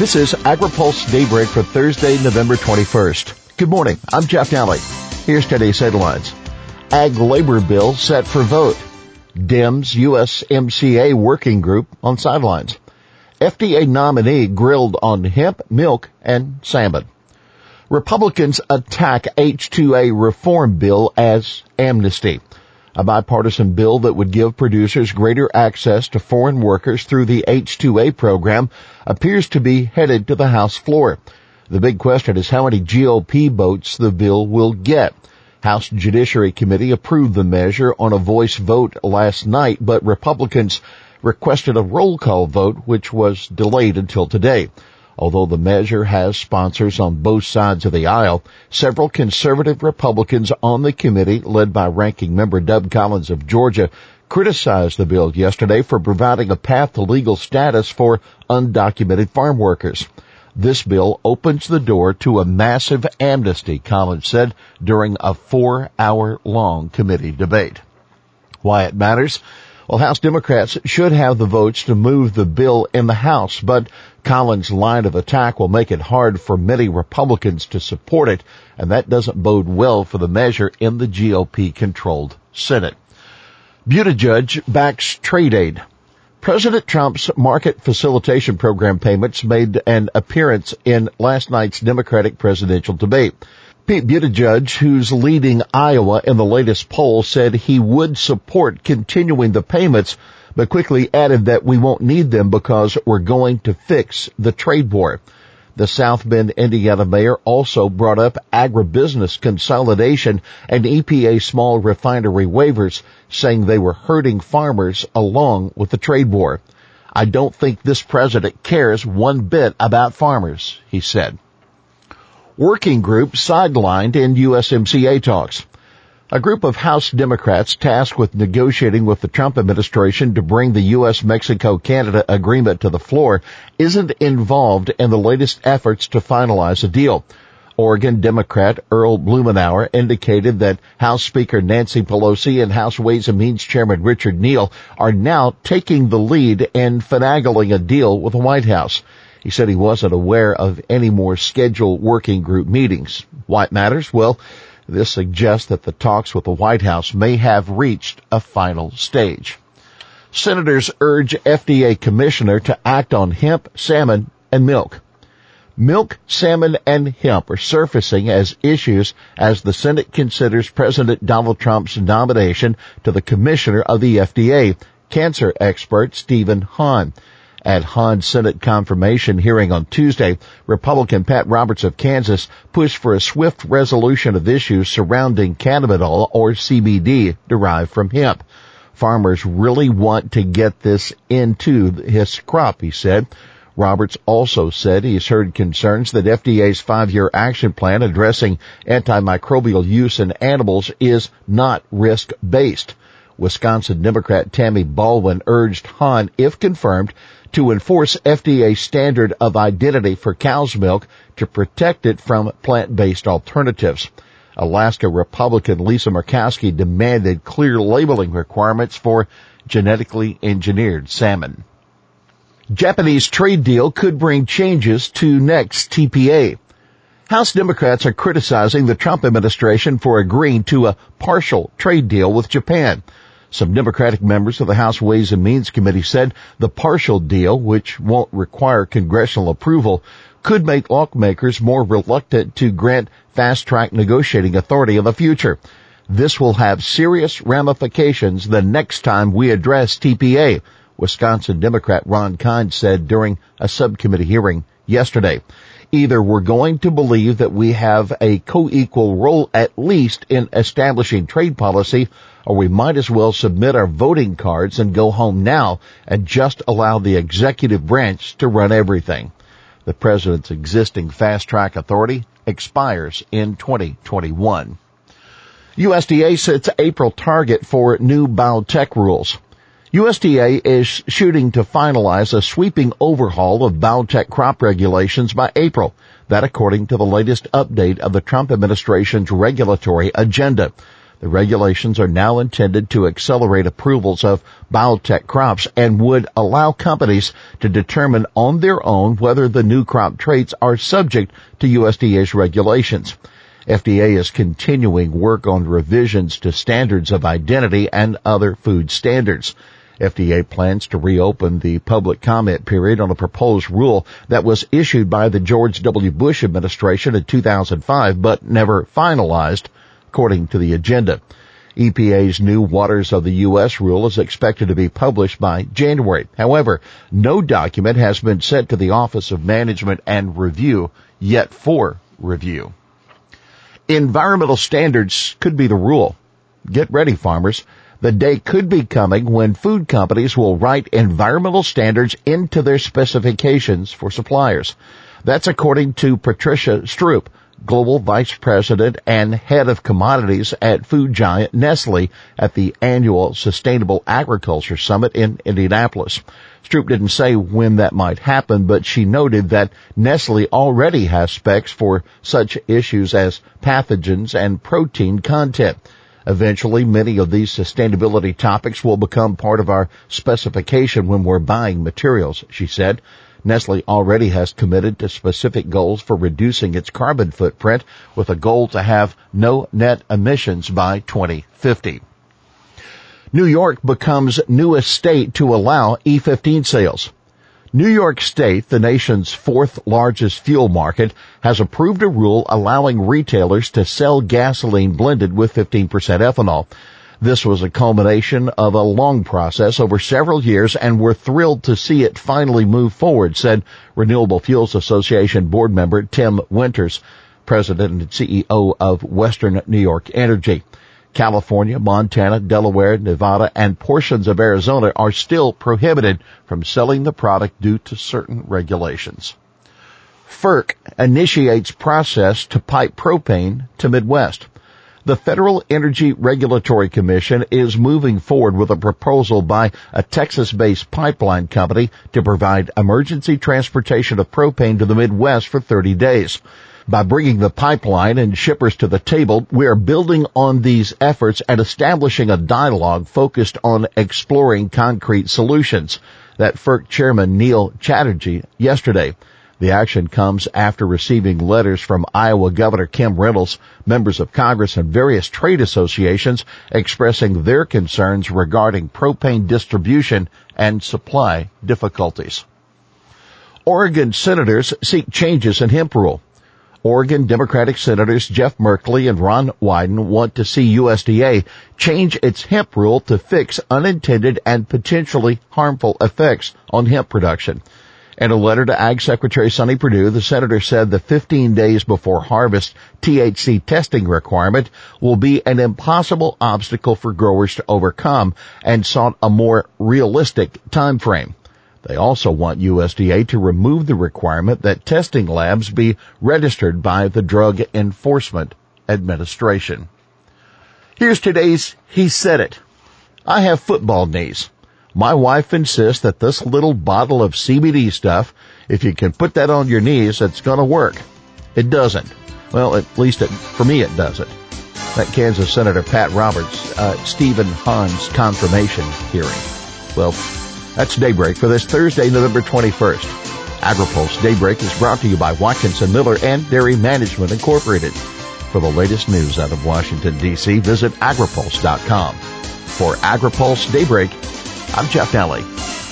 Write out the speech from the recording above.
This is AgriPulse Daybreak for Thursday, November 21st. Good morning. I'm Jeff Nalley. Here's today's headlines. Ag labor bill set for vote. Dems USMCA working group on sidelines. FDA nominee grilled on hemp, milk, and salmon. Republicans attack H-2A reform bill as amnesty a bipartisan bill that would give producers greater access to foreign workers through the H-2A program appears to be headed to the House floor. The big question is how many GOP votes the bill will get. House Judiciary Committee approved the measure on a voice vote last night, but Republicans requested a roll call vote, which was delayed until today. Although the measure has sponsors on both sides of the aisle, several conservative Republicans on the committee, led by ranking member Doug Collins of Georgia, criticized the bill yesterday for providing a path to legal status for undocumented farm workers. This bill opens the door to a massive amnesty, Collins said during a four hour long committee debate. Why it matters? Well, House Democrats should have the votes to move the bill in the House, but Collins' line of attack will make it hard for many Republicans to support it, and that doesn't bode well for the measure in the GOP-controlled Senate. Buttigieg backs trade aid. President Trump's market facilitation program payments made an appearance in last night's Democratic presidential debate. Pete Buttigieg, who's leading Iowa in the latest poll, said he would support continuing the payments, but quickly added that we won't need them because we're going to fix the trade war. The South Bend, Indiana mayor also brought up agribusiness consolidation and EPA small refinery waivers, saying they were hurting farmers along with the trade war. I don't think this president cares one bit about farmers, he said working group sidelined in USMCA talks. A group of House Democrats tasked with negotiating with the Trump administration to bring the U.S.-Mexico-Canada agreement to the floor isn't involved in the latest efforts to finalize a deal. Oregon Democrat Earl Blumenauer indicated that House Speaker Nancy Pelosi and House Ways and Means Chairman Richard Neal are now taking the lead in finagling a deal with the White House. He said he wasn't aware of any more scheduled working group meetings. Why it matters? Well, this suggests that the talks with the White House may have reached a final stage. Senators urge FDA commissioner to act on hemp, salmon, and milk. Milk, salmon, and hemp are surfacing as issues as the Senate considers President Donald Trump's nomination to the commissioner of the FDA, cancer expert Stephen Hahn. At Hahn's Senate confirmation hearing on Tuesday, Republican Pat Roberts of Kansas pushed for a swift resolution of issues surrounding cannabidiol or CBD derived from hemp. Farmers really want to get this into his crop, he said. Roberts also said he's heard concerns that FDA's five-year action plan addressing antimicrobial use in animals is not risk-based. Wisconsin Democrat Tammy Baldwin urged Hahn, if confirmed, to enforce FDA standard of identity for cow's milk to protect it from plant-based alternatives. Alaska Republican Lisa Murkowski demanded clear labeling requirements for genetically engineered salmon. Japanese trade deal could bring changes to next TPA. House Democrats are criticizing the Trump administration for agreeing to a partial trade deal with Japan. Some Democratic members of the House Ways and Means Committee said the partial deal, which won't require congressional approval, could make lawmakers more reluctant to grant fast track negotiating authority in the future. This will have serious ramifications the next time we address TPA, Wisconsin Democrat Ron Kind said during a subcommittee hearing yesterday. Either we're going to believe that we have a co-equal role at least in establishing trade policy or we might as well submit our voting cards and go home now and just allow the executive branch to run everything. The president's existing fast track authority expires in 2021. USDA sets April target for new biotech rules. USDA is shooting to finalize a sweeping overhaul of biotech crop regulations by April. That according to the latest update of the Trump administration's regulatory agenda. The regulations are now intended to accelerate approvals of biotech crops and would allow companies to determine on their own whether the new crop traits are subject to USDA's regulations. FDA is continuing work on revisions to standards of identity and other food standards. FDA plans to reopen the public comment period on a proposed rule that was issued by the George W. Bush administration in 2005 but never finalized according to the agenda. EPA's new Waters of the U.S. rule is expected to be published by January. However, no document has been sent to the Office of Management and Review yet for review. Environmental standards could be the rule. Get ready, farmers. The day could be coming when food companies will write environmental standards into their specifications for suppliers. That's according to Patricia Stroop, Global Vice President and Head of Commodities at food giant Nestle at the annual Sustainable Agriculture Summit in Indianapolis. Stroop didn't say when that might happen, but she noted that Nestle already has specs for such issues as pathogens and protein content. Eventually, many of these sustainability topics will become part of our specification when we're buying materials, she said. Nestle already has committed to specific goals for reducing its carbon footprint with a goal to have no net emissions by 2050. New York becomes newest state to allow E15 sales. New York State, the nation's fourth largest fuel market, has approved a rule allowing retailers to sell gasoline blended with 15% ethanol. This was a culmination of a long process over several years and we're thrilled to see it finally move forward, said Renewable Fuels Association board member Tim Winters, president and CEO of Western New York Energy. California, Montana, Delaware, Nevada, and portions of Arizona are still prohibited from selling the product due to certain regulations. FERC initiates process to pipe propane to Midwest. The Federal Energy Regulatory Commission is moving forward with a proposal by a Texas-based pipeline company to provide emergency transportation of propane to the Midwest for 30 days. By bringing the pipeline and shippers to the table, we are building on these efforts and establishing a dialogue focused on exploring concrete solutions. That FERC Chairman Neil Chatterjee yesterday. The action comes after receiving letters from Iowa Governor Kim Reynolds, members of Congress, and various trade associations expressing their concerns regarding propane distribution and supply difficulties. Oregon senators seek changes in hemp rule. Oregon Democratic Senators Jeff Merkley and Ron Wyden want to see USDA change its hemp rule to fix unintended and potentially harmful effects on hemp production. In a letter to Ag Secretary Sonny Perdue, the senator said the 15 days before harvest THC testing requirement will be an impossible obstacle for growers to overcome and sought a more realistic time frame. They also want USDA to remove the requirement that testing labs be registered by the Drug Enforcement Administration. Here's today's He Said It. I have football knees. My wife insists that this little bottle of CBD stuff, if you can put that on your knees, it's gonna work. It doesn't. Well, at least it, for me it doesn't. That Kansas Senator Pat Roberts, uh, Stephen Hahn's confirmation hearing. Well, that's Daybreak for this Thursday, November 21st. AgriPulse Daybreak is brought to you by Watkinson Miller and Dairy Management Incorporated. For the latest news out of Washington, D.C., visit agripulse.com. For AgriPulse Daybreak, I'm Jeff Nalley.